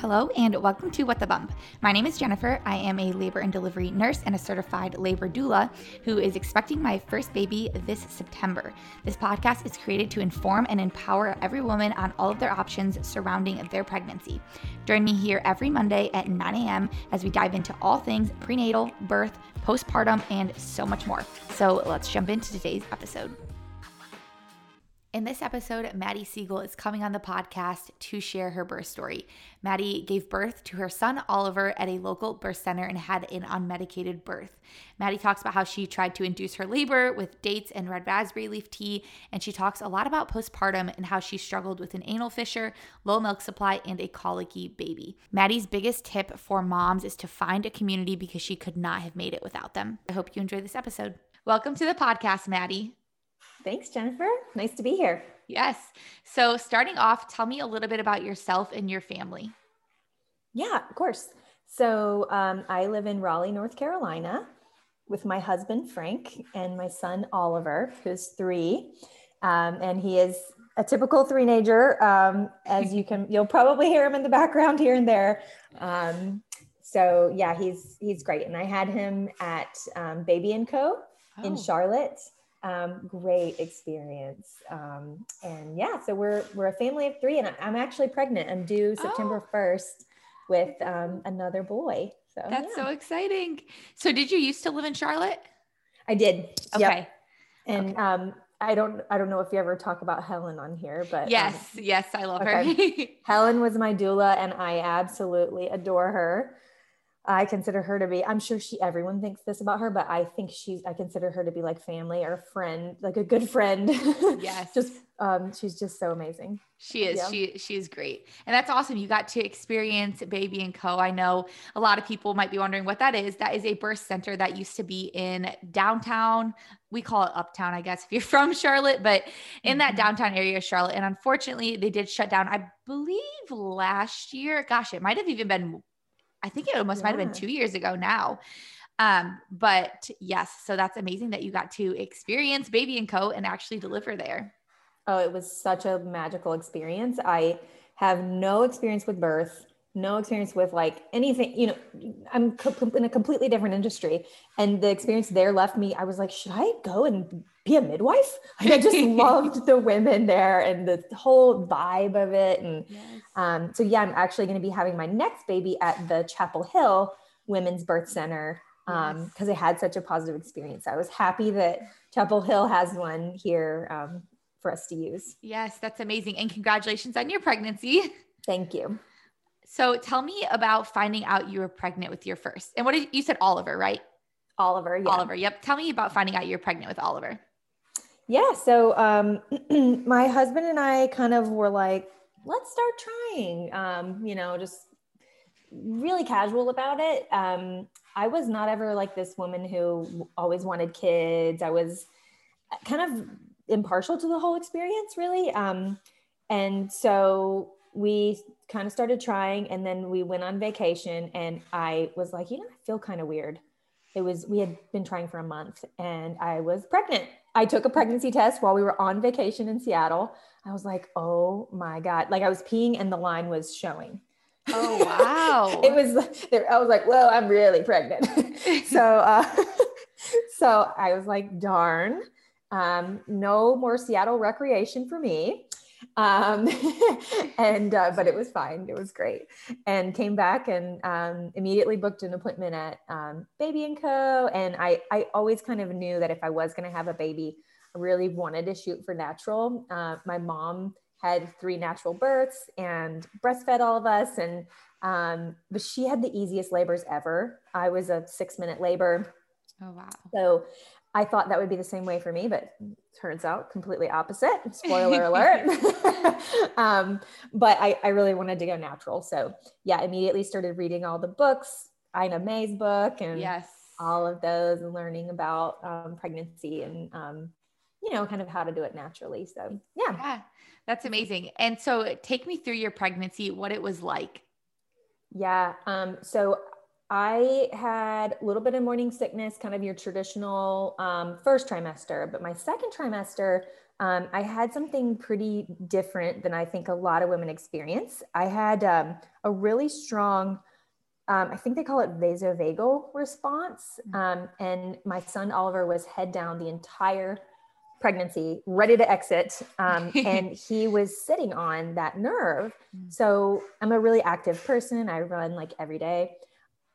Hello, and welcome to What the Bump. My name is Jennifer. I am a labor and delivery nurse and a certified labor doula who is expecting my first baby this September. This podcast is created to inform and empower every woman on all of their options surrounding their pregnancy. Join me here every Monday at 9 a.m. as we dive into all things prenatal, birth, postpartum, and so much more. So let's jump into today's episode. In this episode, Maddie Siegel is coming on the podcast to share her birth story. Maddie gave birth to her son Oliver at a local birth center and had an unmedicated birth. Maddie talks about how she tried to induce her labor with dates and red raspberry leaf tea, and she talks a lot about postpartum and how she struggled with an anal fissure, low milk supply, and a colicky baby. Maddie's biggest tip for moms is to find a community because she could not have made it without them. I hope you enjoy this episode. Welcome to the podcast, Maddie. Thanks, Jennifer. Nice to be here. Yes. So, starting off, tell me a little bit about yourself and your family. Yeah, of course. So, um, I live in Raleigh, North Carolina with my husband, Frank, and my son, Oliver, who's three. Um, and he is a typical three-nager. Um, as you can, you'll probably hear him in the background here and there. Um, so yeah, he's, he's great. And I had him at um, Baby and Co oh. in Charlotte um, great experience. Um, and yeah, so we're we're a family of three, and I'm actually pregnant. I'm due September oh. 1st with um, another boy. So that's yeah. so exciting. So did you used to live in Charlotte? I did. Okay. Yep. And okay. um, I don't I don't know if you ever talk about Helen on here, but yes, um, yes, I love okay. her. Helen was my doula, and I absolutely adore her. I consider her to be, I'm sure she, everyone thinks this about her, but I think she's, I consider her to be like family or friend, like a good friend. Yes. just, um, she's just so amazing. She is, yeah. she, she is great. And that's awesome. You got to experience Baby and Co. I know a lot of people might be wondering what that is. That is a birth center that used to be in downtown. We call it uptown, I guess, if you're from Charlotte, but in mm-hmm. that downtown area of Charlotte. And unfortunately, they did shut down, I believe last year. Gosh, it might have even been I think it almost yeah. might have been two years ago now. Um, but yes, so that's amazing that you got to experience Baby and Co. and actually deliver there. Oh, it was such a magical experience. I have no experience with birth, no experience with like anything, you know, I'm in a completely different industry. And the experience there left me, I was like, should I go and be a midwife? I just loved the women there and the whole vibe of it. And yes. um, so, yeah, I'm actually going to be having my next baby at the Chapel Hill Women's Birth Center because um. I had such a positive experience. I was happy that Chapel Hill has one here um, for us to use. Yes, that's amazing. And congratulations on your pregnancy. Thank you. So tell me about finding out you were pregnant with your first. And what did you said Oliver, right? Oliver, yeah. Oliver. Yep. Tell me about finding out you're pregnant with Oliver. Yeah. So um, my husband and I kind of were like, let's start trying. Um, you know, just really casual about it. Um, I was not ever like this woman who always wanted kids. I was kind of impartial to the whole experience, really. Um, and so we kind of started trying and then we went on vacation and I was like, you know, I feel kind of weird. It was, we had been trying for a month and I was pregnant. I took a pregnancy test while we were on vacation in Seattle. I was like, oh my God. Like I was peeing and the line was showing. Oh, wow. it was, I was like, well, I'm really pregnant. so, uh, so I was like, darn, um, no more Seattle recreation for me um, and uh, but it was fine. It was great. And came back and um, immediately booked an appointment at um, baby and co. And I, I always kind of knew that if i was going to have a baby i really wanted to shoot for natural. Uh, my mom had three natural births and breastfed all of us and um, but she had the easiest labors ever. I was a six minute labor. Oh wow. So I thought that would be the same way for me, but turns out completely opposite. Spoiler alert. um, but I, I really wanted to go natural. So yeah, immediately started reading all the books, Ina May's book and yes. all of those and learning about um, pregnancy and, um, you know, kind of how to do it naturally. So yeah. yeah. That's amazing. And so take me through your pregnancy, what it was like. Yeah. Um, so I had a little bit of morning sickness, kind of your traditional um, first trimester, but my second trimester, um, I had something pretty different than I think a lot of women experience. I had um, a really strong, um, I think they call it vasovagal response. Mm. Um, and my son Oliver was head down the entire pregnancy, ready to exit. Um, and he was sitting on that nerve. Mm. So I'm a really active person. I run like every day.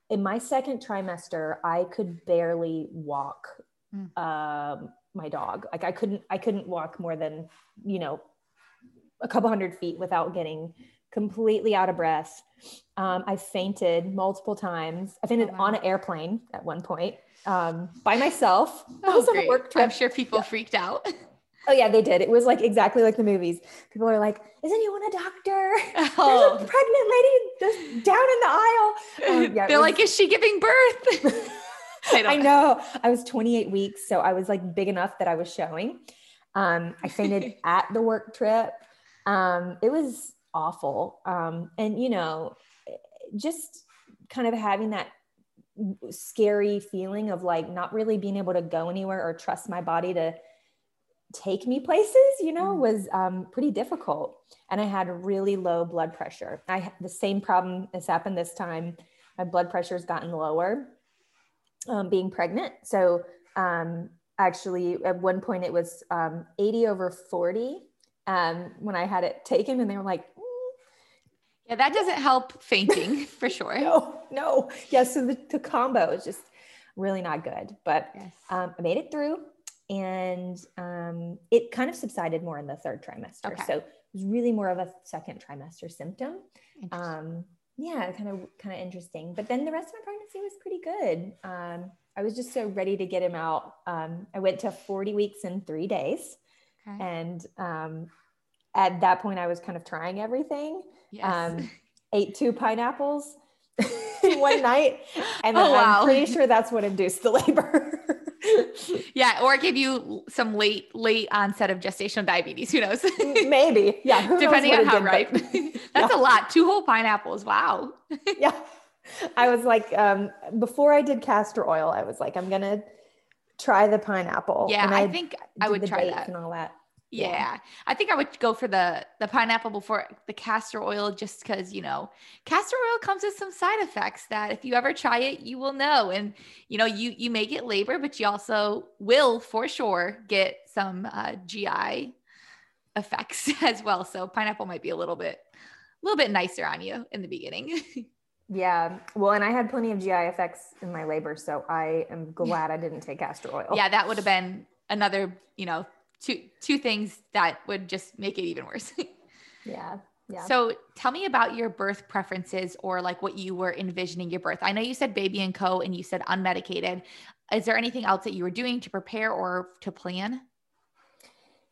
In my second trimester, I could barely walk. Mm. Um, my dog. Like I couldn't I couldn't walk more than, you know, a couple hundred feet without getting completely out of breath. Um, I fainted multiple times. I fainted oh, wow. on an airplane at one point um, by myself. Oh, was great. work trip. I'm sure people yeah. freaked out. Oh yeah, they did. It was like exactly like the movies. People are like, "Isn't anyone a doctor? Oh. There's a pregnant lady just down in the aisle." Um, yeah, They're was- like, "Is she giving birth?" I, I know. I was 28 weeks, so I was like big enough that I was showing. Um, I fainted at the work trip. Um, it was awful. Um, and you know, just kind of having that scary feeling of like not really being able to go anywhere or trust my body to take me places, you know, mm. was um, pretty difficult. And I had really low blood pressure. I had the same problem has happened this time. My blood pressure has gotten lower um, being pregnant. So um, actually, at one point it was um, 80 over 40 um, when I had it taken, and they were like, mm. "Yeah, that doesn't help fainting for sure." no, no, yeah. So the, the combo is just really not good, but yes. Um, I made it through, and um, it kind of subsided more in the third trimester. Okay. So it was really more of a second trimester symptom. Yeah kind of kind of interesting. But then the rest of my pregnancy was pretty good. Um, i was just so ready to get him out. Um, i went to 40 weeks in three days. Okay. and um, at that point i was kind of trying everything. Yes. Um, ate two pineapples one night. And oh, i'm pretty sure that's what induced the labor yeah, or give you some late late onset of gestational diabetes. Who knows? Maybe. Yeah. Depending on how ripe. That's yeah. a lot. Two whole pineapples. Wow. yeah. I was like, um, before I did castor oil, I was like, I'm gonna try the pineapple. Yeah, I, I, think I would try that and all that. Yeah. yeah. I think I would go for the the pineapple before the castor oil just because, you know, castor oil comes with some side effects that if you ever try it, you will know. And you know, you you may get labor, but you also will for sure get some uh, GI effects as well. So pineapple might be a little bit a little bit nicer on you in the beginning. Yeah. Well, and I had plenty of GI effects in my labor, so I am glad I didn't take castor oil. Yeah, that would have been another, you know, two two things that would just make it even worse. yeah. Yeah. So tell me about your birth preferences or like what you were envisioning your birth. I know you said baby and co and you said unmedicated. Is there anything else that you were doing to prepare or to plan?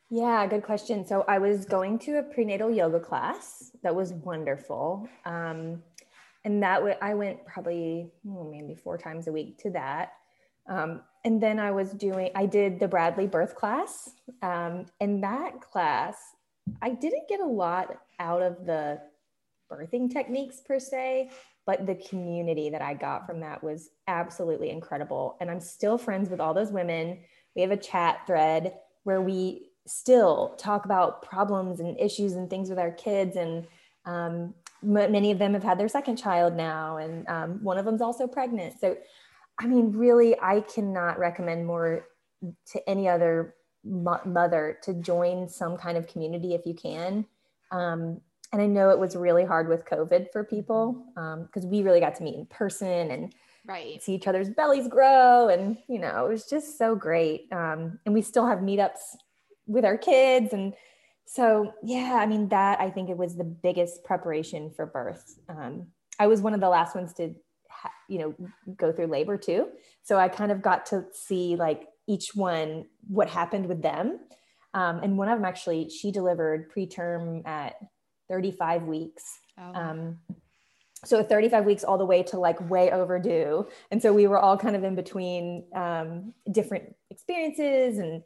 Yeah, good question. So I was going to a prenatal yoga class that was wonderful. Um, and that w- I went probably oh, maybe four times a week to that. Um, and then I was doing, I did the Bradley birth class. Um, and that class, I didn't get a lot out of the birthing techniques per se, but the community that I got from that was absolutely incredible. And I'm still friends with all those women. We have a chat thread where we still talk about problems and issues and things with our kids. And um, m- many of them have had their second child now, and um, one of them's also pregnant. So I mean, really, I cannot recommend more to any other mo- mother to join some kind of community if you can. Um, and I know it was really hard with COVID for people because um, we really got to meet in person and right. see each other's bellies grow. And, you know, it was just so great. Um, and we still have meetups with our kids. And so, yeah, I mean, that I think it was the biggest preparation for birth. Um, I was one of the last ones to you know go through labor too. So i kind of got to see like each one what happened with them. Um, and one of them actually she delivered preterm at 35 weeks. Oh. um, so 35 weeks all the way to like way overdue. And so we were all kind of in between um, different experiences and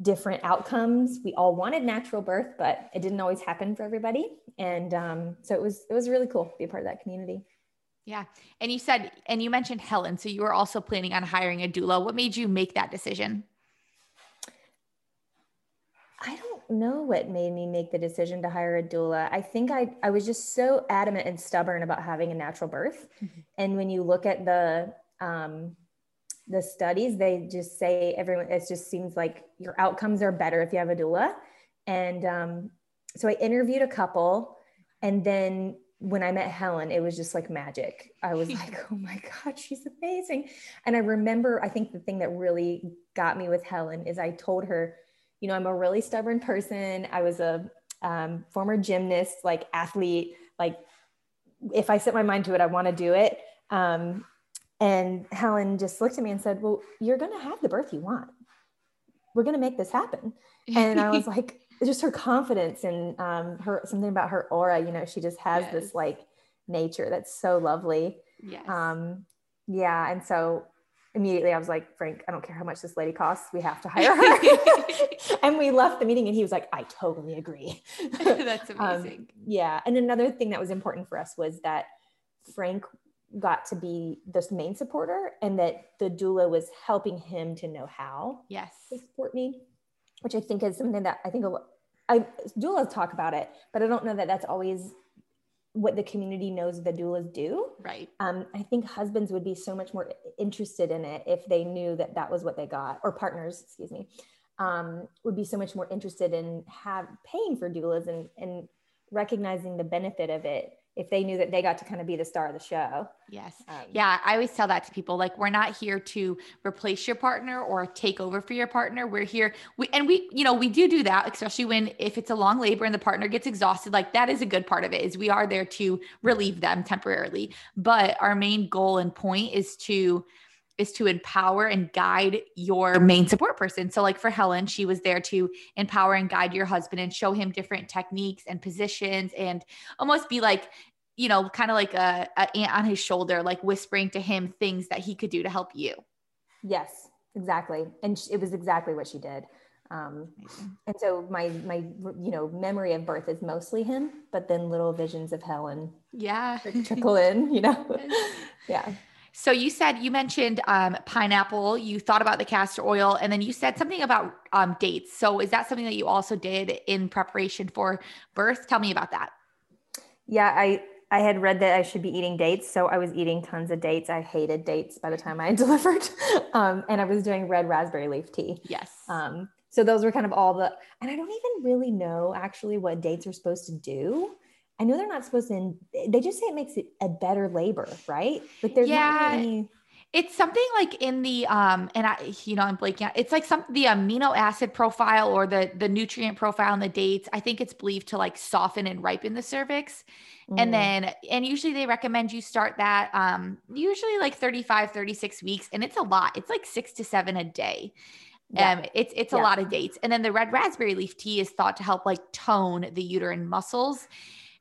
different outcomes. We all wanted natural birth but it didn't always happen for everybody. And um, so it was it was really cool to be a part of that community yeah. And you said, and you mentioned Helen. So you were also planning on hiring a doula. What made you make that decision? I don't know what made me make the decision to hire a doula. I think I, I was just so adamant and stubborn about having a natural birth. Mm-hmm. And when you look at the, um, the studies, they just say everyone, it just seems like your outcomes are better if you have a doula. And um, so I interviewed a couple. And then when I met Helen, it was just like magic. I was like, oh my God, she's amazing. And I remember, I think the thing that really got me with Helen is I told her, you know, I'm a really stubborn person. I was a um, former gymnast, like athlete. Like, if I set my mind to it, I want to do it. Um, and Helen just looked at me and said, Well, you're going to have the birth you want. We're going to make this happen. And I was like, just her confidence and um, her something about her aura, you know, she just has yes. this like nature that's so lovely. Yes. Um, yeah. And so immediately I was like, Frank, I don't care how much this lady costs. We have to hire her. and we left the meeting and he was like, I totally agree. That's um, amazing. Um, yeah. And another thing that was important for us was that Frank got to be this main supporter and that the doula was helping him to know how yes to support me, which I think is something that I think a I doulas talk about it, but I don't know that that's always what the community knows the doulas do. Right. Um, I think husbands would be so much more interested in it if they knew that that was what they got, or partners, excuse me, um, would be so much more interested in have paying for doulas and and recognizing the benefit of it if they knew that they got to kind of be the star of the show. Yes. Um, yeah. I always tell that to people. Like, we're not here to replace your partner or take over for your partner. We're here. We, and we, you know, we do do that, especially when, if it's a long labor and the partner gets exhausted, like that is a good part of it is we are there to relieve them temporarily. But our main goal and point is to, is to empower and guide your main support person. So, like for Helen, she was there to empower and guide your husband and show him different techniques and positions and almost be like, you know, kind of like a, a ant on his shoulder, like whispering to him things that he could do to help you. Yes, exactly. And it was exactly what she did. Um, and so my my you know memory of birth is mostly him, but then little visions of Helen, yeah, trickle in. You know, yeah. So you said you mentioned um, pineapple. You thought about the castor oil, and then you said something about um, dates. So is that something that you also did in preparation for birth? Tell me about that. Yeah, I I had read that I should be eating dates, so I was eating tons of dates. I hated dates by the time I delivered, um, and I was doing red raspberry leaf tea. Yes. Um, so those were kind of all the, and I don't even really know actually what dates are supposed to do. I know they're not supposed to, they just say it makes it a better labor, right? Like there's yeah. Any... It's something like in the um and I you know I'm blanking out. It's like some the amino acid profile or the the nutrient profile in the dates. I think it's believed to like soften and ripen the cervix. Mm. And then and usually they recommend you start that um usually like 35 36 weeks and it's a lot. It's like 6 to 7 a day. Yeah. Um, it's it's yeah. a lot of dates. And then the red raspberry leaf tea is thought to help like tone the uterine muscles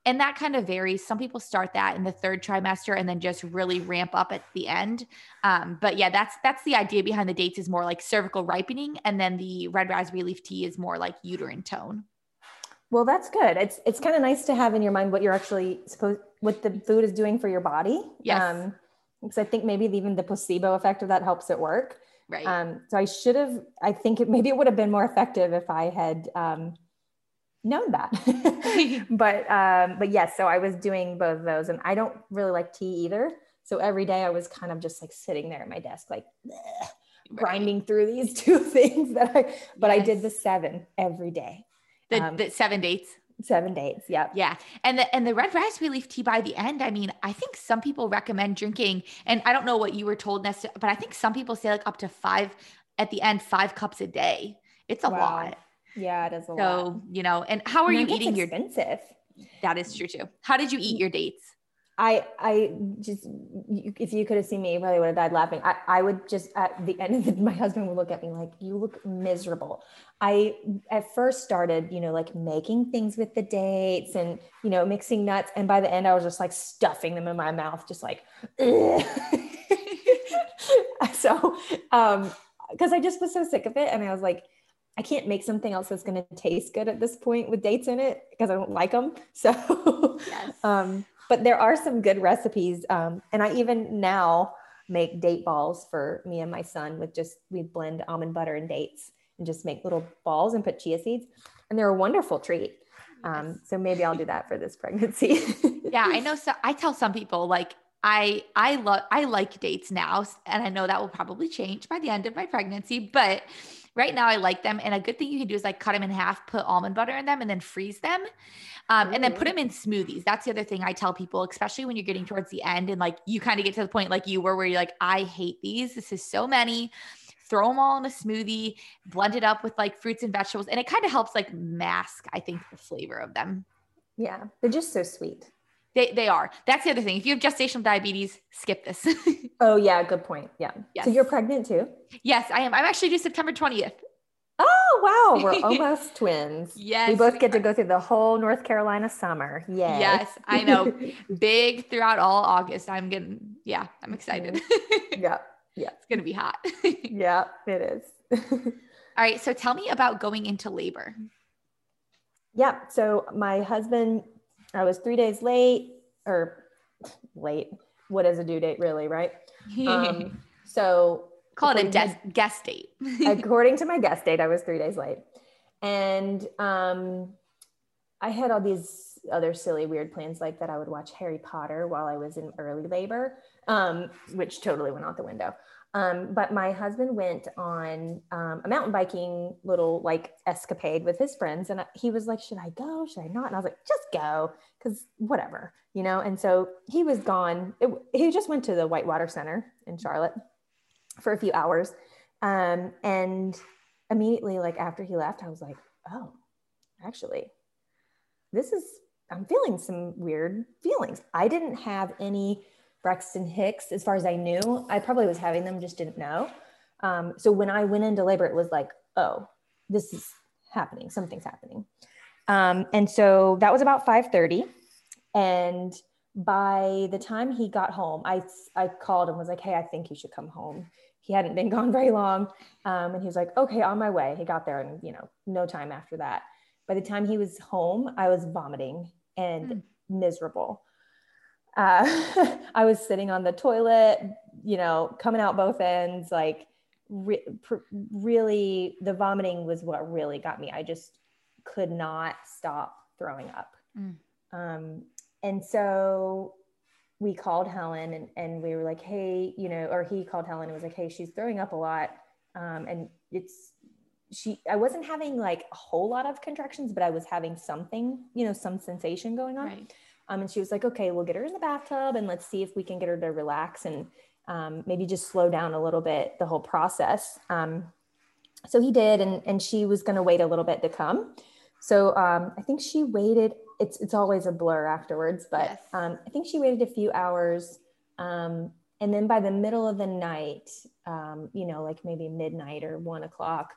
and that kind of varies. Some people start that in the third trimester and then just really ramp up at the end. Um, but yeah, that's that's the idea behind the dates is more like cervical ripening, and then the red raspberry leaf tea is more like uterine tone. Well, that's good. It's it's kind of nice to have in your mind what you're actually supposed what the food is doing for your body. Yes. Um, because I think maybe even the placebo effect of that helps it work. Right. Um, so I should have. I think it, maybe it would have been more effective if I had um, known that. but um, but yes, so I was doing both of those, and I don't really like tea either. So every day I was kind of just like sitting there at my desk, like right. grinding through these two things that I. But yes. I did the seven every day. The, um, the seven dates. Seven days. Yeah. Yeah. And the and the red raspberry leaf tea by the end, I mean, I think some people recommend drinking, and I don't know what you were told necessarily, but I think some people say like up to five at the end, five cups a day. It's a wow. lot. Yeah, it is a so, lot. So, you know, and how are and you eating your expensive? That is true too. How did you eat your dates? I I just if you could have seen me, you probably would have died laughing. I, I would just at the end of the, my husband would look at me like, "You look miserable." I at first started, you know, like making things with the dates and you know mixing nuts, and by the end, I was just like stuffing them in my mouth, just like. so, um, because I just was so sick of it, and I was like, I can't make something else that's going to taste good at this point with dates in it because I don't like them. So, yes. um, but there are some good recipes. Um, and I even now make date balls for me and my son with just, we blend almond butter and dates. and just make little balls and put chia seeds. And they're a wonderful treat. Um, so maybe I'll do that for this pregnancy. yeah, I know. So I tell some people like I I love I like dates now, and I know that will probably change by the end of my pregnancy, but right now I like them. And a good thing you can do is like cut them in half, put almond butter in them, and then freeze them. Um, and then put them in smoothies. That's the other thing I tell people, especially when you're getting towards the end and like you kind of get to the point like you were where you're like, I hate these. This is so many. Throw them all in a smoothie, blend it up with like fruits and vegetables. And it kind of helps like mask, I think, the flavor of them. Yeah. They're just so sweet. They, they are. That's the other thing. If you have gestational diabetes, skip this. oh, yeah. Good point. Yeah. Yes. So you're pregnant too? Yes, I am. I'm actually due September 20th. Oh, wow. We're almost twins. Yes. We both get to go through the whole North Carolina summer. Yay. Yes, I know. Big throughout all August. I'm getting, yeah, I'm excited. yeah. Yeah. It's going to be hot. yeah, it is. all right. So tell me about going into labor. Yeah. So my husband, I was three days late or late. What is a due date, really? Right. Um, so Call it a des- guest date. according to my guest date, I was three days late. And um, I had all these other silly, weird plans, like that I would watch Harry Potter while I was in early labor, um, which totally went out the window. Um, but my husband went on um, a mountain biking little like escapade with his friends. And he was like, Should I go? Should I not? And I was like, Just go, because whatever, you know? And so he was gone. It, he just went to the Whitewater Center in Charlotte for a few hours. Um, and immediately, like after he left, I was like, oh, actually, this is, I'm feeling some weird feelings. I didn't have any Braxton Hicks as far as I knew. I probably was having them, just didn't know. Um, so when I went into labor, it was like, oh, this is happening. Something's happening. Um, and so that was about 5:30, and by the time he got home, I I called and was like, hey, I think you should come home he hadn't been gone very long. Um, and he was like, okay, on my way. He got there and, you know, no time after that. By the time he was home, I was vomiting and mm. miserable. Uh, I was sitting on the toilet, you know, coming out both ends, like re- pr- really, the vomiting was what really got me. I just could not stop throwing up. Mm. Um, and so we called Helen and, and we were like, hey, you know, or he called Helen and was like, hey, she's throwing up a lot. Um, and it's, she, I wasn't having like a whole lot of contractions, but I was having something, you know, some sensation going on. Right. Um, and she was like, okay, we'll get her in the bathtub and let's see if we can get her to relax and um, maybe just slow down a little bit the whole process. Um, so he did, and, and she was going to wait a little bit to come. So um, I think she waited it's it's always a blur afterwards. But um, I think she waited a few hours, um, and then by the middle of the night, um, you know, like maybe midnight or one o'clock,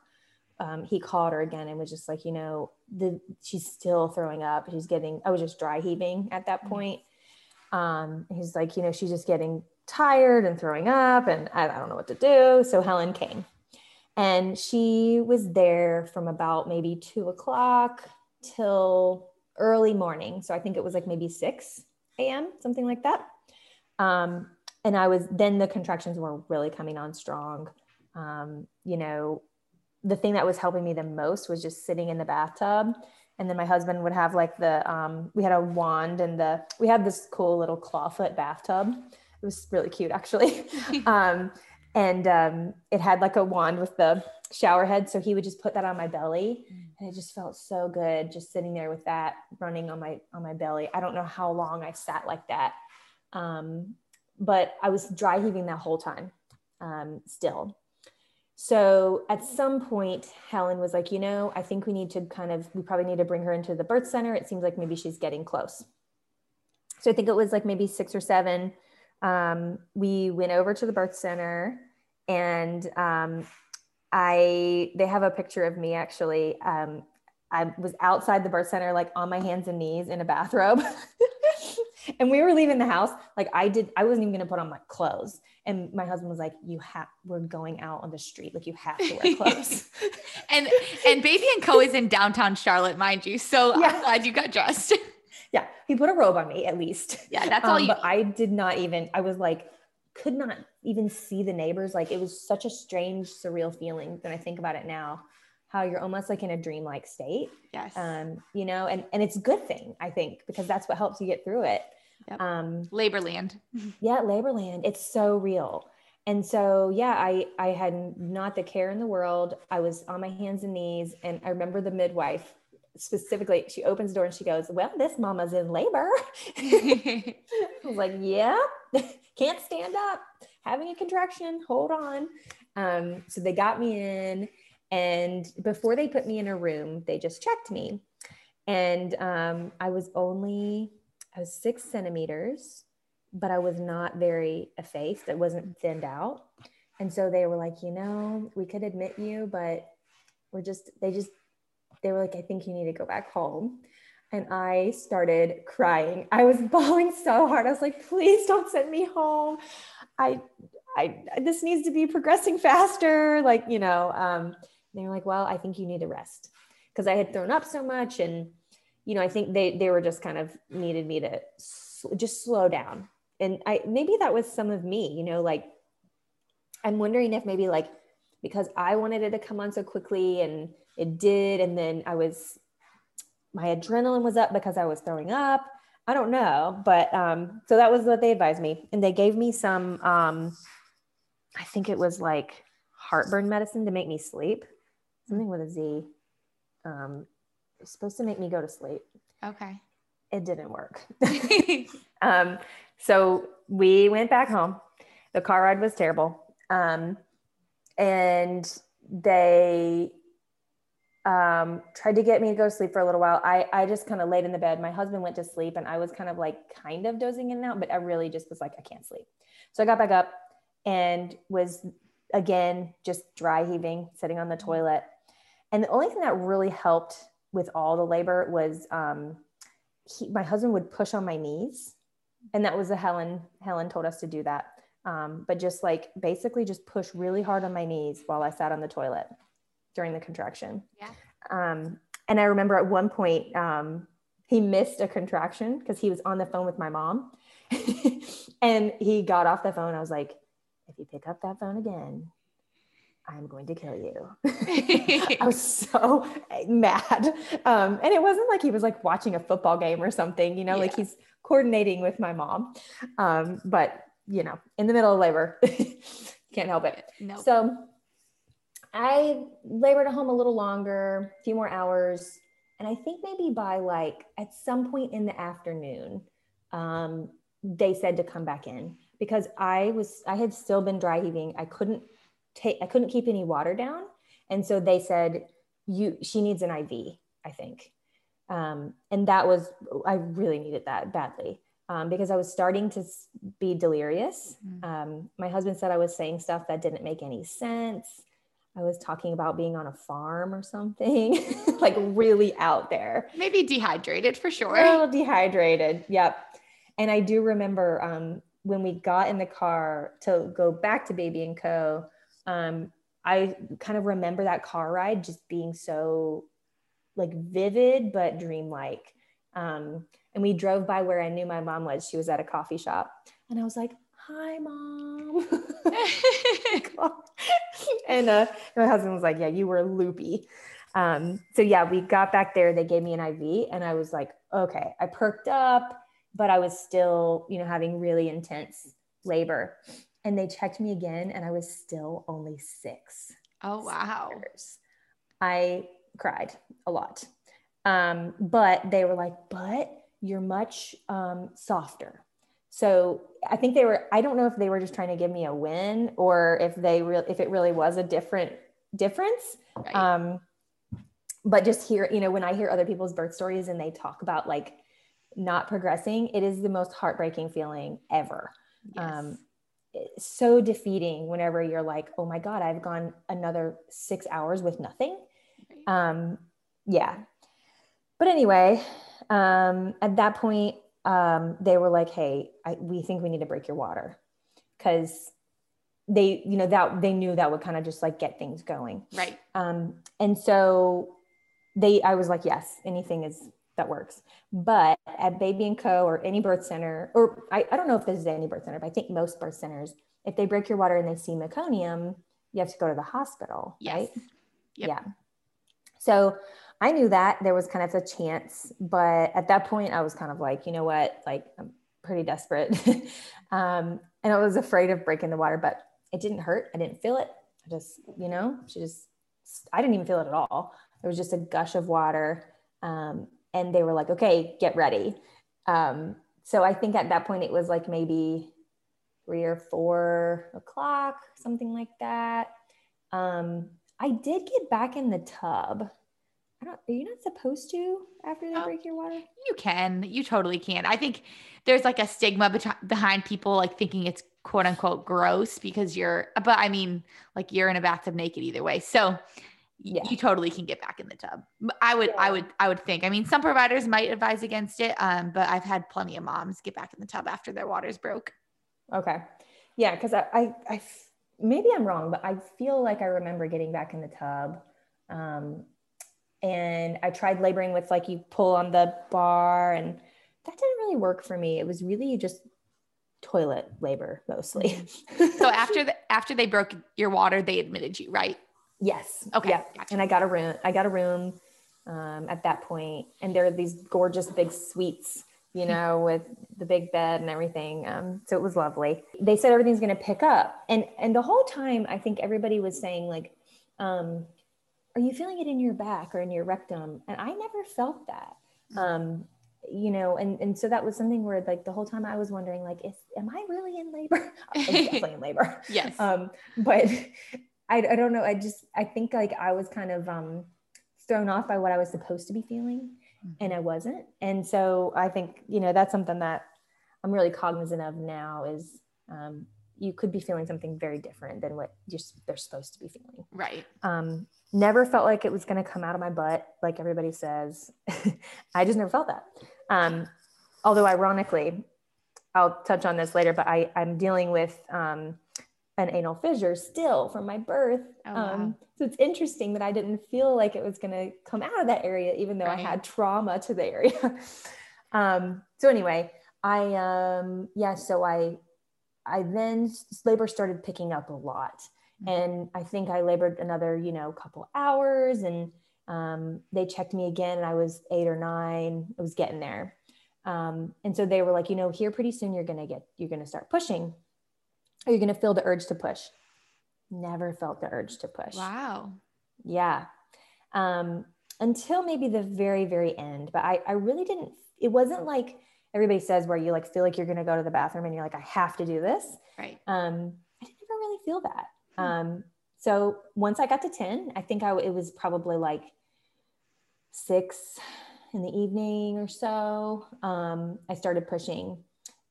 um, he called her again and was just like, you know, the she's still throwing up. She's getting. I was just dry heaving at that mm-hmm. point. Um, he's like, you know, she's just getting tired and throwing up, and I, I don't know what to do. So Helen came. And she was there from about maybe two o'clock till early morning. So I think it was like maybe 6 a.m., something like that. Um, and I was, then the contractions were really coming on strong. Um, you know, the thing that was helping me the most was just sitting in the bathtub. And then my husband would have like the, um, we had a wand and the, we had this cool little clawfoot bathtub. It was really cute actually. um, and um, it had like a wand with the shower head. So he would just put that on my belly mm. and it just felt so good just sitting there with that running on my on my belly. I don't know how long I sat like that. Um, but I was dry heaving that whole time um, still. So at some point, Helen was like, you know, I think we need to kind of, we probably need to bring her into the birth center. It seems like maybe she's getting close. So I think it was like maybe six or seven. Um, we went over to the birth center and um, I they have a picture of me actually. Um, I was outside the birth center, like on my hands and knees in a bathrobe. and we were leaving the house. Like I did, I wasn't even gonna put on my clothes. And my husband was like, You have we're going out on the street. Like you have to wear clothes. and and Baby and Co is in downtown Charlotte, mind you. So yeah. I'm glad you got dressed. yeah. He put a robe on me at least. Yeah, that's all um, you but I did not even, I was like, could not even see the neighbors. Like it was such a strange, surreal feeling when I think about it now. how you're almost like in a dreamlike state. Yes. Um, you know, and and it's a good thing, I think, because that's what helps you get through it. Yep. Um, Labor land. yeah, Laborland, it's so real. And so, yeah, I I had not the care in the world. I was on my hands and knees, and I remember the midwife specifically. She opens the door and she goes, "Well, this mama's in labor." I was like, "Yeah, can't stand up, having a contraction. Hold on." Um, so they got me in, and before they put me in a room, they just checked me, and um, I was only Was six centimeters but I was not very effaced. It wasn't thinned out. And so they were like, you know, we could admit you, but we're just, they just, they were like, I think you need to go back home. And I started crying. I was bawling so hard. I was like, please don't send me home. I, I, this needs to be progressing faster. Like, you know, um, they were like, well, I think you need to rest because I had thrown up so much. And, you know, I think they, they were just kind of needed me to just slow down and I maybe that was some of me, you know, like I'm wondering if maybe like because I wanted it to come on so quickly and it did, and then I was my adrenaline was up because I was throwing up. I don't know, but um, so that was what they advised me, and they gave me some. Um, I think it was like heartburn medicine to make me sleep, something with a Z. Um, supposed to make me go to sleep. Okay. It didn't work. um, so we went back home. The car ride was terrible. Um, and they um, tried to get me to go to sleep for a little while. I, I just kind of laid in the bed. My husband went to sleep and I was kind of like kind of dozing in and out, but I really just was like, I can't sleep. So I got back up and was again just dry heaving, sitting on the toilet. And the only thing that really helped with all the labor was um, he, my husband would push on my knees and that was a Helen. Helen told us to do that. Um, but just like basically just push really hard on my knees while I sat on the toilet during the contraction. Yeah. Um, and I remember at one point um, he missed a contraction because he was on the phone with my mom, and he got off the phone. I was like, "If you pick up that phone again, I'm going to kill you. I was so mad. Um, and it wasn't like he was like watching a football game or something, you know, yeah. like he's coordinating with my mom. Um, but you know, in the middle of labor, can't help it. No. So I labored at home a little longer, a few more hours. And I think maybe by like at some point in the afternoon, um, they said to come back in because I was, I had still been dry heaving. I couldn't take, I couldn't keep any water down. And so they said, you, she needs an IV, I think. Um, and that was, I really needed that badly um, because I was starting to be delirious. Mm-hmm. Um, my husband said I was saying stuff that didn't make any sense. I was talking about being on a farm or something, like really out there. Maybe dehydrated for sure. A little dehydrated. Yep. And I do remember um, when we got in the car to go back to Baby and Co. Um, I kind of remember that car ride just being so like vivid but dreamlike. Um, and we drove by where I knew my mom was. She was at a coffee shop, and I was like, "Hi, mom." and uh, my husband was like, "Yeah, you were loopy." Um, so yeah, we got back there. They gave me an IV, and I was like, "Okay." I perked up, but I was still, you know, having really intense labor. And they checked me again, and I was still only six. Oh wow! I cried a lot. Um, but they were like, but you're much um, softer. So I think they were, I don't know if they were just trying to give me a win or if they real, if it really was a different difference. Right. Um, but just hear, you know, when I hear other people's birth stories and they talk about like not progressing, it is the most heartbreaking feeling ever. Yes. Um, so defeating whenever you're like, oh my God, I've gone another six hours with nothing. Um, yeah. But anyway, um, at that point, um, they were like, hey, I, we think we need to break your water because they, you know, that they knew that would kind of just like get things going. Right. Um, and so they, I was like, yes, anything is that works. But at Baby and Co. or any birth center, or I, I don't know if this is any birth center, but I think most birth centers, if they break your water and they see meconium, you have to go to the hospital, yes. right? Yep. Yeah. So I knew that there was kind of a chance, but at that point I was kind of like, you know what, like I'm pretty desperate. um, and I was afraid of breaking the water, but it didn't hurt. I didn't feel it. I just, you know, she just, I didn't even feel it at all. It was just a gush of water. Um, and they were like, okay, get ready. Um, so I think at that point it was like maybe three or four o'clock, something like that. Um, I did get back in the tub I don't, are you not supposed to after they oh, break your water? You can. You totally can. I think there's like a stigma be- behind people like thinking it's quote unquote gross because you're, but I mean, like you're in a bathtub naked either way. So yeah. you totally can get back in the tub. I would, yeah. I would, I would think. I mean, some providers might advise against it, um, but I've had plenty of moms get back in the tub after their water's broke. Okay. Yeah. Cause I, I, I maybe I'm wrong, but I feel like I remember getting back in the tub. Um, and I tried laboring with like you pull on the bar and that didn't really work for me. It was really just toilet labor mostly. Mm-hmm. so after the after they broke your water, they admitted you, right? Yes. Okay. Yeah. Gotcha. And I got a room. I got a room um, at that point, and there are these gorgeous big suites, you know, with the big bed and everything. Um, so it was lovely. They said everything's going to pick up, and and the whole time I think everybody was saying like, um, are you feeling it in your back or in your rectum? And I never felt that. Mm. Um, you know, and and so that was something where like the whole time I was wondering, like, is am I really in labor? I'm definitely in labor. Yes. Um, but I, I don't know. I just I think like I was kind of um thrown off by what I was supposed to be feeling mm-hmm. and I wasn't. And so I think, you know, that's something that I'm really cognizant of now is um, you could be feeling something very different than what just they're supposed to be feeling. Right. Um, never felt like it was going to come out of my butt, like everybody says. I just never felt that. Um, although, ironically, I'll touch on this later, but I, I'm dealing with um, an anal fissure still from my birth. Oh, wow. um, so it's interesting that I didn't feel like it was going to come out of that area, even though right. I had trauma to the area. um, so anyway, I um, yeah, so I I then labor started picking up a lot. Mm-hmm. And I think I labored another, you know, couple hours and um, they checked me again and I was eight or nine. I was getting there. Um, and so they were like, you know, here pretty soon you're going to get, you're going to start pushing. Are you going to feel the urge to push? Never felt the urge to push. Wow. Yeah. Um, until maybe the very, very end. But I, I really didn't, it wasn't like, everybody says where you like feel like you're going to go to the bathroom and you're like, I have to do this. Right. Um, I didn't ever really feel that. Hmm. Um, so once I got to 10, I think I, it was probably like six in the evening or so. Um, I started pushing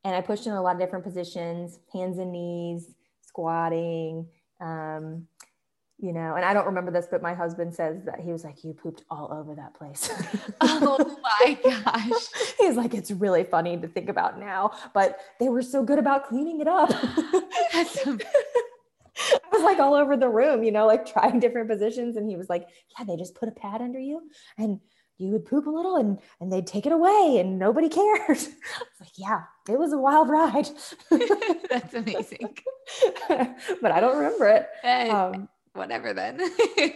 and I pushed in a lot of different positions, hands and knees, squatting, um, you know, and I don't remember this, but my husband says that he was like, You pooped all over that place. oh my gosh. He's like, It's really funny to think about now, but they were so good about cleaning it up. I was like all over the room, you know, like trying different positions. And he was like, Yeah, they just put a pad under you and you would poop a little and and they'd take it away and nobody cared. like, yeah, it was a wild ride. That's amazing. but I don't remember it. Um, whatever then.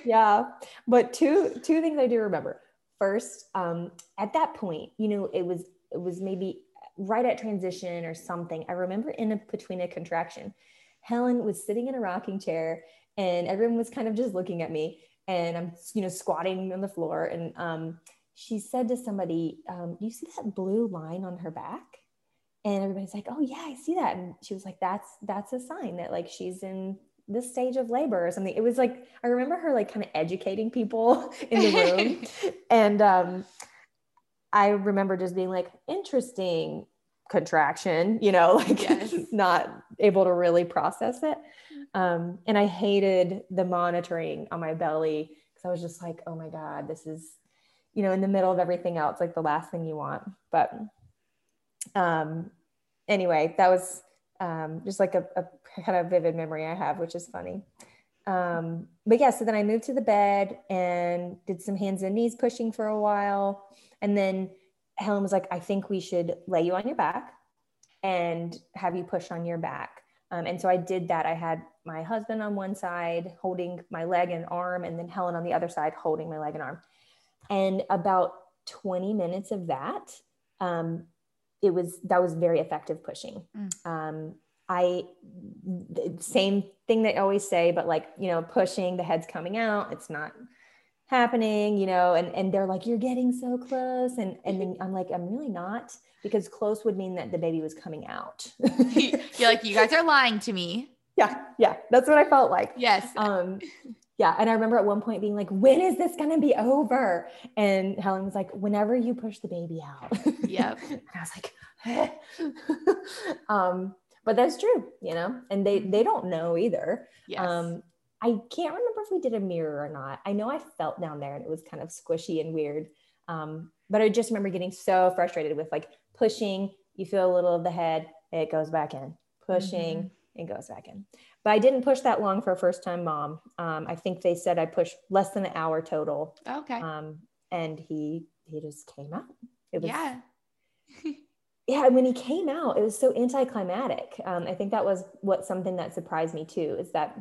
yeah. But two two things I do remember. First, um, at that point, you know, it was it was maybe right at transition or something. I remember in a, between a contraction, Helen was sitting in a rocking chair and everyone was kind of just looking at me and I'm, you know, squatting on the floor. And um, she said to somebody, um, you see that blue line on her back? And everybody's like, oh yeah, I see that. And she was like, that's, that's a sign that like she's in this stage of labor or something. It was like I remember her like kind of educating people in the room. and um I remember just being like, interesting contraction, you know, like yes. not able to really process it. Um, and I hated the monitoring on my belly because I was just like, oh my God, this is, you know, in the middle of everything else, like the last thing you want. But um, anyway, that was um, just like a, a, kind of vivid memory I have, which is funny. Um, but yeah, so then I moved to the bed and did some hands and knees pushing for a while. And then Helen was like, I think we should lay you on your back and have you push on your back. Um, and so I did that. I had my husband on one side holding my leg and arm, and then Helen on the other side holding my leg and arm. And about 20 minutes of that, um, it was that was very effective pushing. Mm. Um, I same thing they always say, but like you know, pushing the head's coming out. It's not happening, you know, and and they're like, you're getting so close, and and then I'm like, I'm really not because close would mean that the baby was coming out. you're like, you guys are lying to me. Yeah, yeah, that's what I felt like. Yes. Um, yeah, and I remember at one point being like, when is this going to be over? And Helen was like, whenever you push the baby out. Yep. and I was like, um, but that's true, you know, and they they don't know either. Yes. Um, I can't remember if we did a mirror or not. I know I felt down there and it was kind of squishy and weird. Um, but I just remember getting so frustrated with like pushing, you feel a little of the head, it goes back in, pushing, mm-hmm. it goes back in. But I didn't push that long for a first time mom. Um, I think they said I pushed less than an hour total. Okay. Um, and he he just came out. It was yeah. yeah, when he came out, it was so anticlimactic. Um, I think that was what something that surprised me too, is that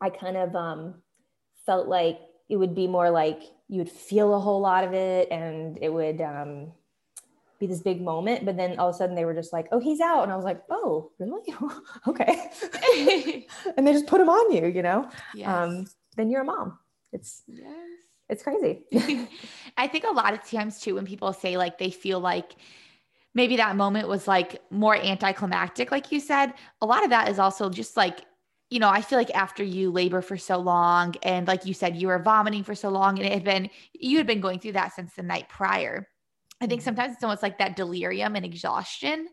I kind of um, felt like it would be more like you would feel a whole lot of it and it would um, be this big moment. But then all of a sudden they were just like, oh, he's out. And I was like, oh, really? okay. and they just put him on you, you know? Yes. Um, then you're a mom. It's, yes. it's crazy. I think a lot of times too, when people say like they feel like, maybe that moment was like more anticlimactic, like you said. A lot of that is also just like you know, I feel like after you labor for so long, and like you said, you were vomiting for so long, and it had been, you had been going through that since the night prior. I think mm-hmm. sometimes it's almost like that delirium and exhaustion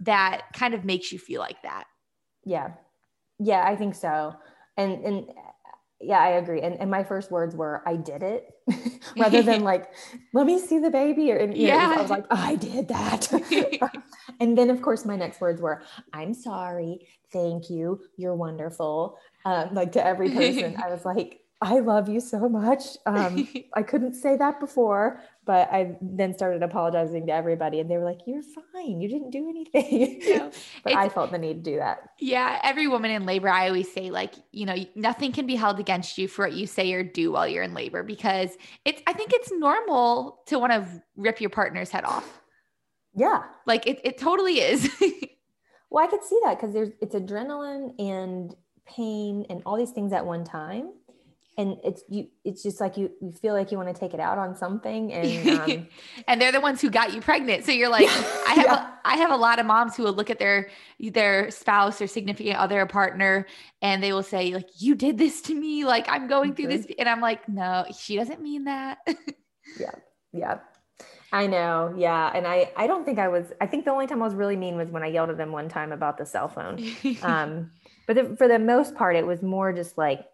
that kind of makes you feel like that. Yeah. Yeah, I think so. And, and, yeah, I agree. And, and my first words were, I did it rather than like, let me see the baby. Or, and, yeah. Know, I was like, I did that. and then of course my next words were, I'm sorry thank you. You're wonderful. Um, like to every person i was like i love you so much. Um, i couldn't say that before but i then started apologizing to everybody and they were like you're fine. You didn't do anything. No, but i felt the need to do that. Yeah every woman in labor i always say like you know nothing can be held against you for what you say or do while you're in labor because it's i think it's normal to want to rip your partner's head off. Yeah. Like it, it totally is Well, I could see that because there's it's adrenaline and pain and all these things at one time. And it's you it's just like you you feel like you want to take it out on something and um, and they're the ones who got you pregnant. So you're like, I have yeah. a, I have a lot of moms who will look at their their spouse or significant other or partner and they will say, like, you did this to me, like I'm going through this. And I'm like, no, she doesn't mean that. yeah. Yeah. I know. Yeah. And I, I don't think I was, I think the only time I was really mean was when I yelled at them one time about the cell phone. Um, but the, for the most part, it was more just like,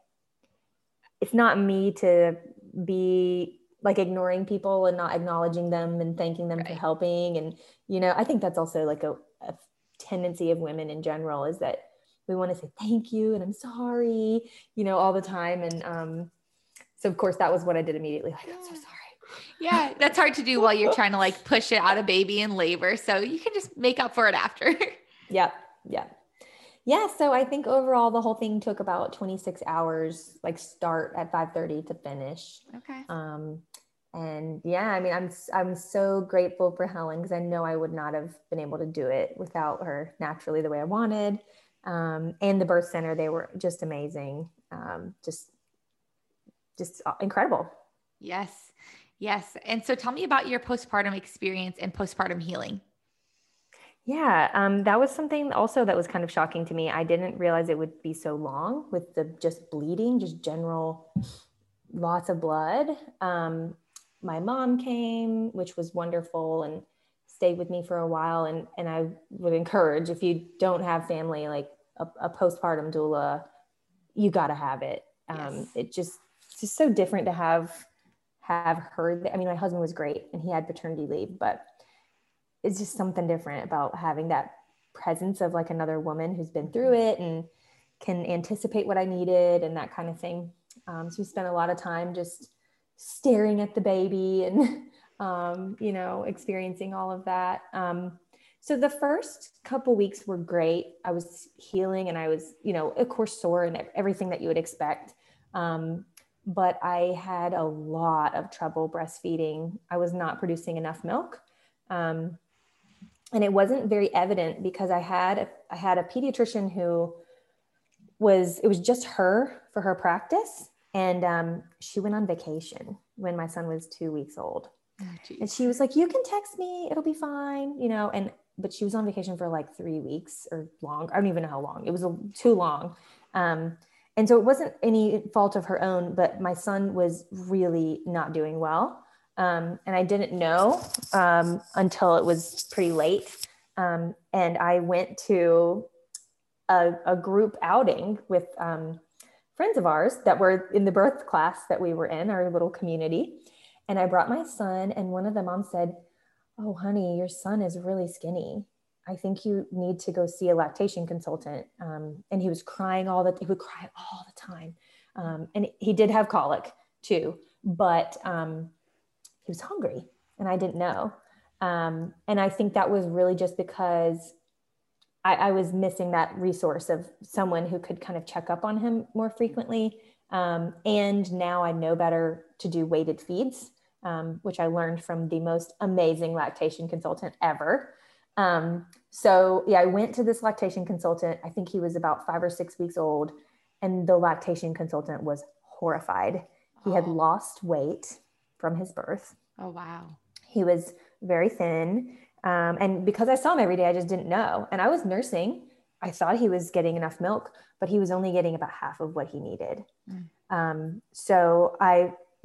it's not me to be like ignoring people and not acknowledging them and thanking them right. for helping. And, you know, I think that's also like a, a tendency of women in general is that we want to say thank you and I'm sorry, you know, all the time. And um, so of course that was what I did immediately. Like, I'm so sorry yeah, that's hard to do while you're trying to like push it out a baby in labor. So you can just make up for it after. yep. Yep. Yeah. So I think overall the whole thing took about 26 hours, like start at 5:30 to finish. Okay. Um, and yeah, I mean, I'm I'm so grateful for Helen because I know I would not have been able to do it without her naturally the way I wanted. Um, and the birth center, they were just amazing. Um, just just incredible. Yes. Yes. And so tell me about your postpartum experience and postpartum healing. Yeah, um, that was something also that was kind of shocking to me. I didn't realize it would be so long with the just bleeding, just general lots of blood. Um, my mom came, which was wonderful, and stayed with me for a while. And and I would encourage if you don't have family, like a, a postpartum doula, you got to have it. Um, yes. It just it's just so different to have have heard I mean, my husband was great and he had paternity leave, but it's just something different about having that presence of like another woman who's been through it and can anticipate what I needed and that kind of thing. Um, so we spent a lot of time just staring at the baby and, um, you know, experiencing all of that. Um, so the first couple weeks were great. I was healing and I was, you know, of course, sore and everything that you would expect. Um, but I had a lot of trouble breastfeeding. I was not producing enough milk. Um, and it wasn't very evident because I had a, I had a pediatrician who was it was just her for her practice, and um, she went on vacation when my son was two weeks old, oh, and she was like, "You can text me; it'll be fine," you know. And but she was on vacation for like three weeks or long. I don't even know how long. It was a, too long. Um, and so it wasn't any fault of her own, but my son was really not doing well. Um, and I didn't know um, until it was pretty late. Um, and I went to a, a group outing with um, friends of ours that were in the birth class that we were in, our little community. And I brought my son, and one of the moms said, Oh, honey, your son is really skinny. I think you need to go see a lactation consultant. Um, and he was crying all the he would cry all the time. Um, and he did have colic too, but um, he was hungry and I didn't know. Um, and I think that was really just because I, I, was missing that resource of someone who could kind of check up on him more frequently. Um, and now I know better to do weighted feeds, um, which I learned from the most amazing lactation consultant ever. Um, so yeah, I went to this lactation consultant. I think he was about five or six weeks old, and the lactation consultant was horrified. He oh. had lost weight from his birth. Oh wow. He was very thin, um, and because I saw him every day, I just didn't know. And I was nursing. I thought he was getting enough milk, but he was only getting about half of what he needed. Mm. Um, so I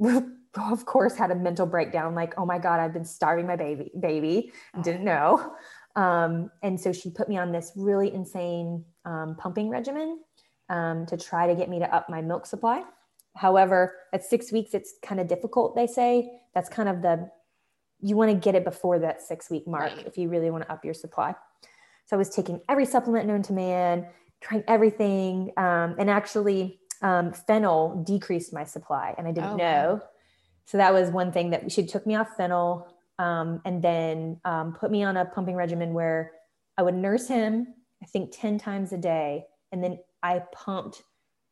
of course had a mental breakdown like oh my god i've been starving my baby baby oh. didn't know um, and so she put me on this really insane um, pumping regimen um, to try to get me to up my milk supply. However, at six weeks, it's kind of difficult, they say. That's kind of the, you want to get it before that six week mark right. if you really want to up your supply. So I was taking every supplement known to man, trying everything. Um, and actually, um, fennel decreased my supply, and I didn't oh, know. Wow. So that was one thing that she took me off fennel um, and then um, put me on a pumping regimen where I would nurse him, I think 10 times a day. And then I pumped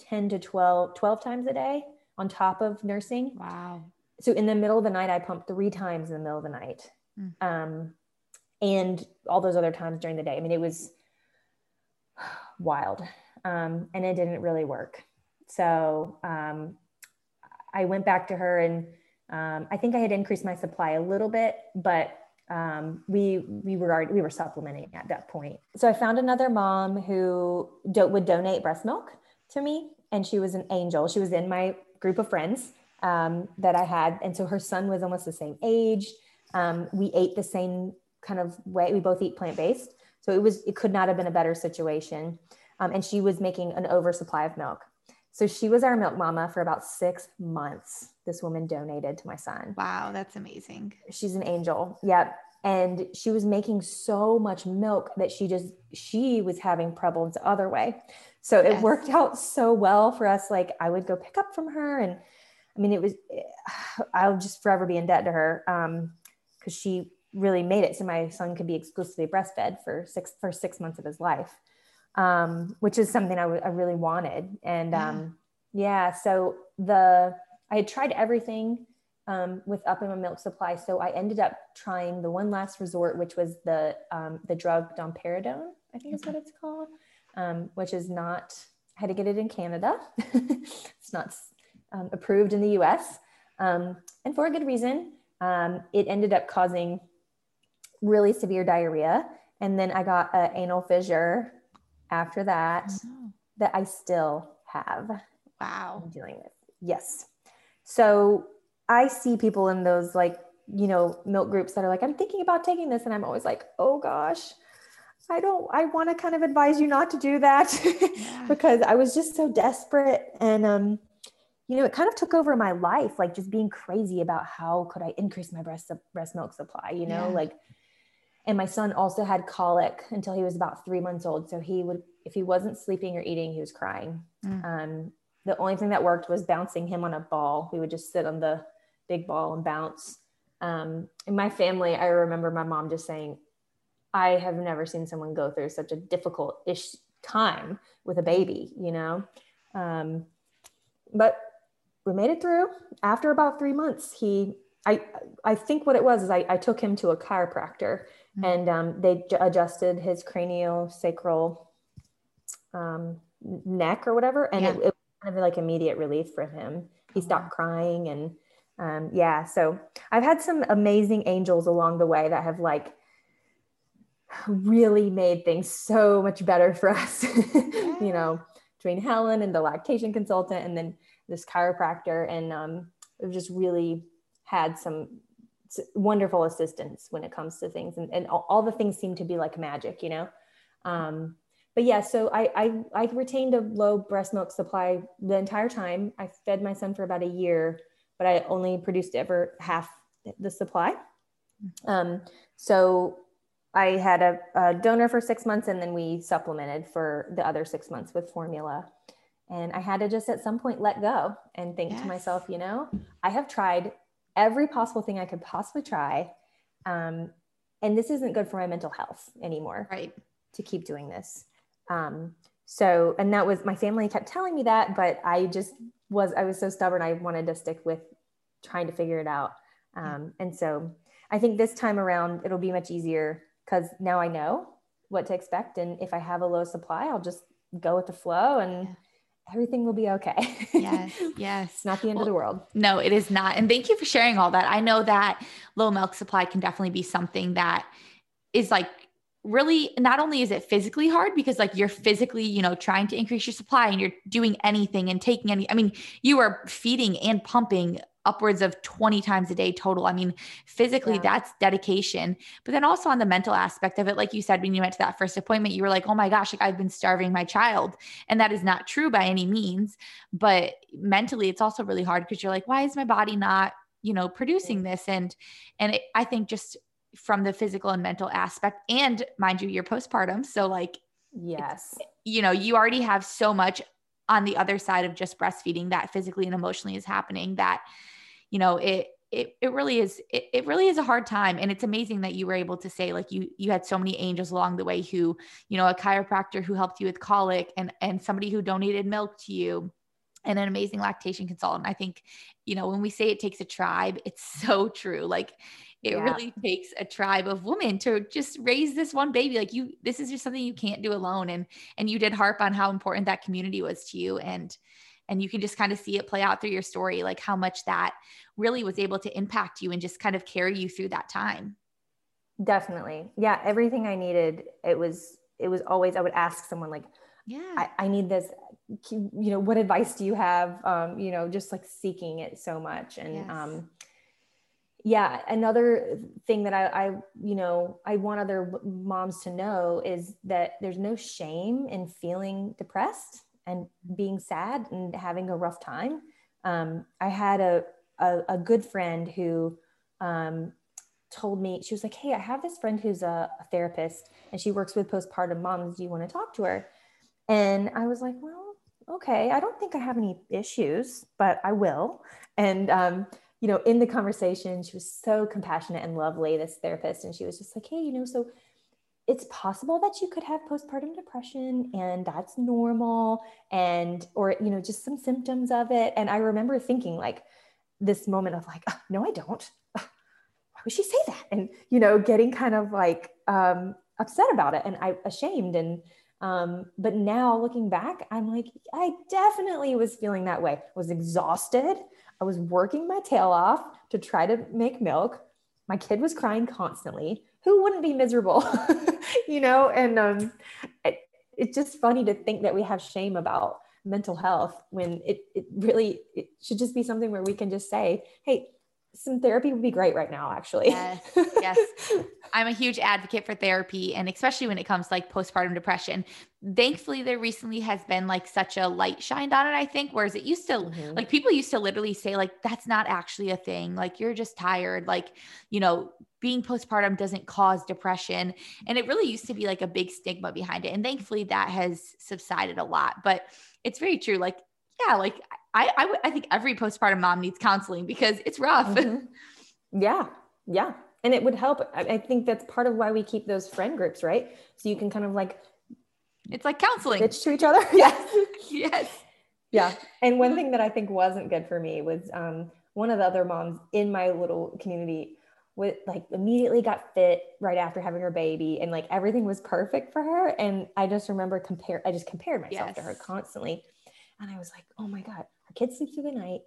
10 to 12, 12 times a day on top of nursing. Wow. So in the middle of the night, I pumped three times in the middle of the night. Mm. Um, and all those other times during the day. I mean, it was wild. Um, and it didn't really work. So um, I went back to her and um, I think I had increased my supply a little bit, but um, we we were already, we were supplementing at that point. So I found another mom who do, would donate breast milk to me, and she was an angel. She was in my group of friends um, that I had, and so her son was almost the same age. Um, we ate the same kind of way. We both eat plant based, so it was it could not have been a better situation. Um, and she was making an oversupply of milk. So she was our milk mama for about six months. This woman donated to my son. Wow, that's amazing. She's an angel. Yep. And she was making so much milk that she just she was having problems the other way. So it yes. worked out so well for us. Like I would go pick up from her, and I mean, it was I'll just forever be in debt to her because um, she really made it so my son could be exclusively breastfed for six for six months of his life um, which is something I, w- I really wanted. And yeah. Um, yeah, so the I had tried everything um, with upping my milk supply, so I ended up trying the one last resort, which was the um, the drug domperidone. I think is what it's called, um, which is not. I had to get it in Canada. it's not um, approved in the U.S. Um, and for a good reason. Um, it ended up causing really severe diarrhea, and then I got an anal fissure after that oh. that I still have. Wow. I'm dealing with. Yes. So I see people in those like, you know, milk groups that are like, I'm thinking about taking this. And I'm always like, oh gosh, I don't, I want to kind of advise you not to do that yeah. because I was just so desperate. And, um, you know, it kind of took over my life, like just being crazy about how could I increase my breast breast milk supply, you know, yeah. like and my son also had colic until he was about three months old. So he would, if he wasn't sleeping or eating, he was crying. Mm. Um, the only thing that worked was bouncing him on a ball. We would just sit on the big ball and bounce. Um, in my family, I remember my mom just saying, I have never seen someone go through such a difficult ish time with a baby, you know? Um, but we made it through. After about three months, he, I, I think what it was is I, I took him to a chiropractor mm-hmm. and um, they j- adjusted his craniosacral um, neck or whatever. And yeah. it, it was kind of like immediate relief for him. He stopped crying and um, yeah. So I've had some amazing angels along the way that have like really made things so much better for us, you know, between Helen and the lactation consultant and then this chiropractor. And um, we've just really had some wonderful assistance when it comes to things. And, and all, all the things seem to be like magic, you know? Um, but yeah, so I, I, I retained a low breast milk supply the entire time. I fed my son for about a year, but I only produced ever half the supply. Um, so I had a, a, donor for six months and then we supplemented for the other six months with formula. And I had to just at some point let go and think yes. to myself, you know, I have tried every possible thing I could possibly try. Um, and this isn't good for my mental health anymore. Right. To keep doing this. Um, so, and that was my family kept telling me that, but I just was, I was so stubborn. I wanted to stick with trying to figure it out. Um, and so I think this time around, it'll be much easier because now I know what to expect. And if I have a low supply, I'll just go with the flow and yeah. Everything will be okay. yes, yes. it's not the end well, of the world. No, it is not. And thank you for sharing all that. I know that low milk supply can definitely be something that is like really not only is it physically hard because like you're physically you know trying to increase your supply and you're doing anything and taking any i mean you are feeding and pumping upwards of 20 times a day total. I mean, physically, yeah. that's dedication. But then also on the mental aspect of it, like you said, when you went to that first appointment, you were like, oh my gosh, like I've been starving my child. And that is not true by any means. But mentally, it's also really hard because you're like, why is my body not, you know, producing this? And, and it, I think just from the physical and mental aspect, and mind you, you're postpartum. So, like, yes, you know, you already have so much on the other side of just breastfeeding that physically and emotionally is happening that you know it it, it really is it, it really is a hard time. And it's amazing that you were able to say like you you had so many angels along the way who you know a chiropractor who helped you with colic and and somebody who donated milk to you and an amazing lactation consultant. I think you know when we say it takes a tribe it's so true. Like it yeah. really takes a tribe of women to just raise this one baby like you this is just something you can't do alone and and you did harp on how important that community was to you and and you can just kind of see it play out through your story like how much that really was able to impact you and just kind of carry you through that time definitely yeah everything i needed it was it was always i would ask someone like yeah i, I need this you know what advice do you have um you know just like seeking it so much and yes. um yeah another thing that I, I you know i want other moms to know is that there's no shame in feeling depressed and being sad and having a rough time. Um, I had a, a, a, good friend who um, told me, she was like, Hey, I have this friend who's a, a, therapist and she works with postpartum moms. Do you want to talk to her? And I was like, Well, okay. I don't think I have any issues, but I will. And, um, you know, in the conversation, she was so compassionate and lovely, this therapist. And she was just like, Hey, you know, so it's possible that you could have postpartum depression and that's normal and or you know just some symptoms of it. And i remember thinking like this moment of like oh, no i don't. Why would she say that? And you know getting kind of like um, upset about it and i ashamed and um, but now looking back i'm like i definitely was feeling that way. I was exhausted i was working my tail off to try to make milk. My kid was crying constantly. Who wouldn't be miserable? You know and um, it, it's just funny to think that we have shame about mental health when it, it really it should just be something where we can just say hey some therapy would be great right now actually. Yes yes. I'm a huge advocate for therapy and especially when it comes like postpartum depression. Thankfully there recently has been like such a light shined on it i think whereas it used to mm-hmm. like people used to literally say like that's not actually a thing. Like you're just tired. Like you know being postpartum doesn't cause depression. And it really used to be like a big stigma behind it and thankfully that has subsided a lot but it's very true. Like yeah like I, I, I think every postpartum mom needs counseling because it's rough. Mm-hmm. Yeah. Yeah. and it would help. I, I think that's part of why we keep those friend groups, right? So you can kind of like it's like counseling. Bitch to each other. yes. yes. Yeah. And one thing that I think wasn't good for me was um, one of the other moms in my little community with like immediately got fit right after having her baby and like everything was perfect for her. And I just remember compare I just compared myself yes. to her constantly. And I was like, oh my God, her kid sleeps through the night.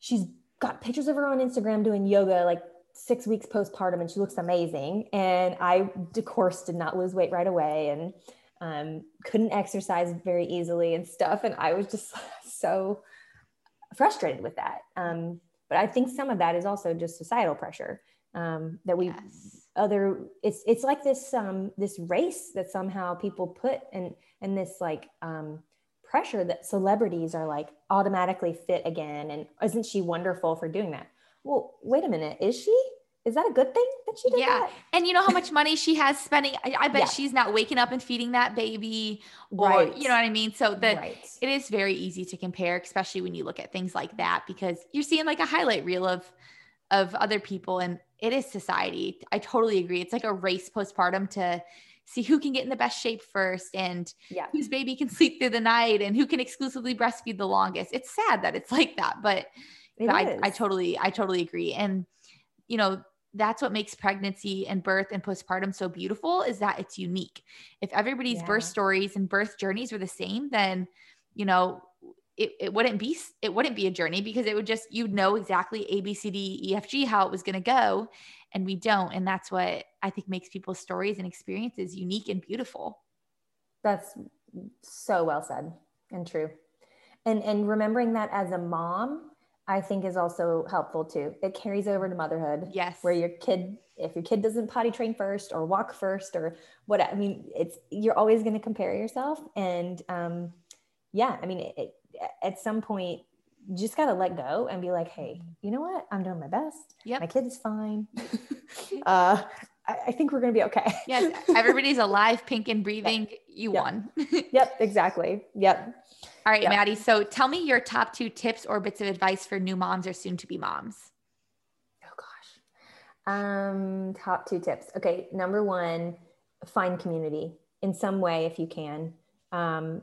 She's got pictures of her on Instagram doing yoga like six weeks postpartum and she looks amazing. And I, of course, did not lose weight right away and um, couldn't exercise very easily and stuff. And I was just so frustrated with that. Um, but I think some of that is also just societal pressure um, that we yes. other it's it's like this um, this race that somehow people put and and this like um, pressure that celebrities are like automatically fit again and isn't she wonderful for doing that well wait a minute is she is that a good thing that she did yeah that? and you know how much money she has spending i, I bet yeah. she's not waking up and feeding that baby or right. you know what i mean so that right. it is very easy to compare especially when you look at things like that because you're seeing like a highlight reel of of other people and it is society i totally agree it's like a race postpartum to see who can get in the best shape first and yeah. whose baby can sleep through the night and who can exclusively breastfeed the longest. It's sad that it's like that, but, but I, I totally, I totally agree. And, you know, that's what makes pregnancy and birth and postpartum so beautiful is that it's unique. If everybody's yeah. birth stories and birth journeys were the same, then, you know, it, it wouldn't be it wouldn't be a journey because it would just you'd know exactly A B C D E F G how it was going to go and we don't and that's what i think makes people's stories and experiences unique and beautiful that's so well said and true and and remembering that as a mom i think is also helpful too it carries over to motherhood yes where your kid if your kid doesn't potty train first or walk first or what i mean it's you're always going to compare yourself and um yeah i mean it, it, at some point you just got to let go and be like, hey, you know what? I'm doing my best. Yeah, My kid is fine. uh, I, I, think we're going to be okay. yes. Everybody's alive, pink and breathing. You yep. won. yep. Exactly. Yep. All right, yep. Maddie. So tell me your top two tips or bits of advice for new moms or soon to be moms. Oh, gosh. Um, top two tips. Okay. Number one, find community in some way if you can. Um,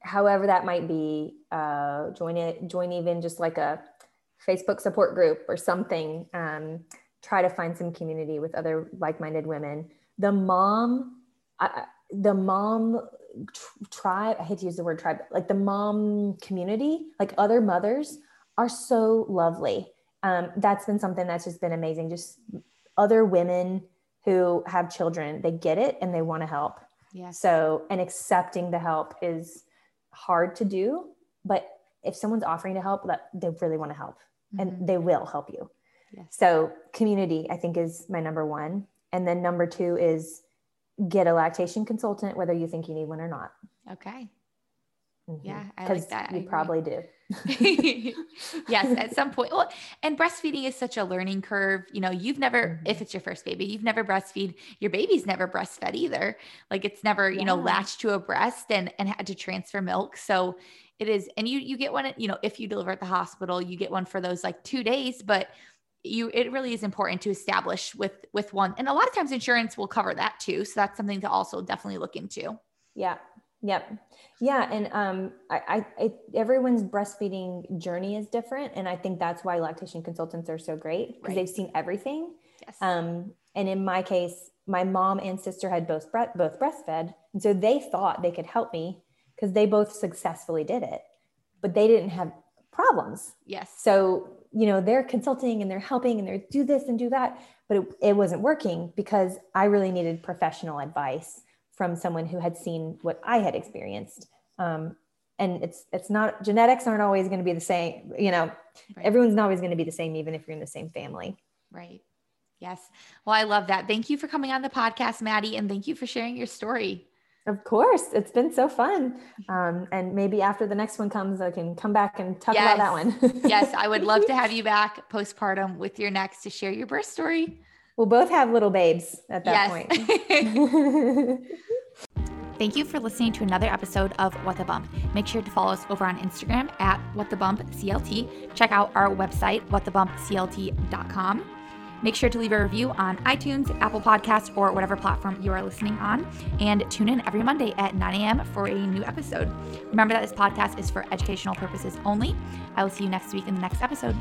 however that might be, uh, join it, join even just like a Facebook support group or something. Um, try to find some community with other like-minded women. The mom, I, the mom tribe, I hate to use the word tribe, like the mom community, like other mothers are so lovely. Um, that's been something that's just been amazing. Just other women who have children, they get it and they want to help. Yeah. So, and accepting the help is hard to do, but if someone's offering to help, that they really want to help mm-hmm. and they will help you. Yes. So community, I think, is my number one. And then number two is get a lactation consultant, whether you think you need one or not. Okay. Mm-hmm. Yeah, I like that. You probably do. yes, at some point. Well, and breastfeeding is such a learning curve. You know, you've never, mm-hmm. if it's your first baby, you've never breastfeed. Your baby's never breastfed either. Like it's never, yeah. you know, latched to a breast and and had to transfer milk. So it is, and you you get one. You know, if you deliver at the hospital, you get one for those like two days, but you it really is important to establish with with one and a lot of times insurance will cover that too so that's something to also definitely look into yeah Yep. Yeah. And um, I, I, everyone's breastfeeding journey is different. And I think that's why lactation consultants are so great because right. they've seen everything. Yes. Um, and in my case, my mom and sister had both, both breastfed. And so they thought they could help me because they both successfully did it, but they didn't have problems. Yes. So, you know, they're consulting and they're helping and they're do this and do that, but it, it wasn't working because I really needed professional advice from someone who had seen what I had experienced. Um, and it's it's not genetics aren't always going to be the same. You know, right. everyone's not always going to be the same, even if you're in the same family. Right. Yes. Well, I love that. Thank you for coming on the podcast, Maddie, and thank you for sharing your story. Of course, it's been so fun. Um, and maybe after the next one comes, I can come back and talk yes. about that one. yes, I would love to have you back postpartum with your next to share your birth story. We'll both have little babes at that yes. point. Thank you for listening to another episode of What the Bump. Make sure to follow us over on Instagram at What the Bump CLT. Check out our website, whatthebumpclt.com. Make sure to leave a review on iTunes, Apple Podcasts, or whatever platform you are listening on. And tune in every Monday at 9 a.m. for a new episode. Remember that this podcast is for educational purposes only. I will see you next week in the next episode.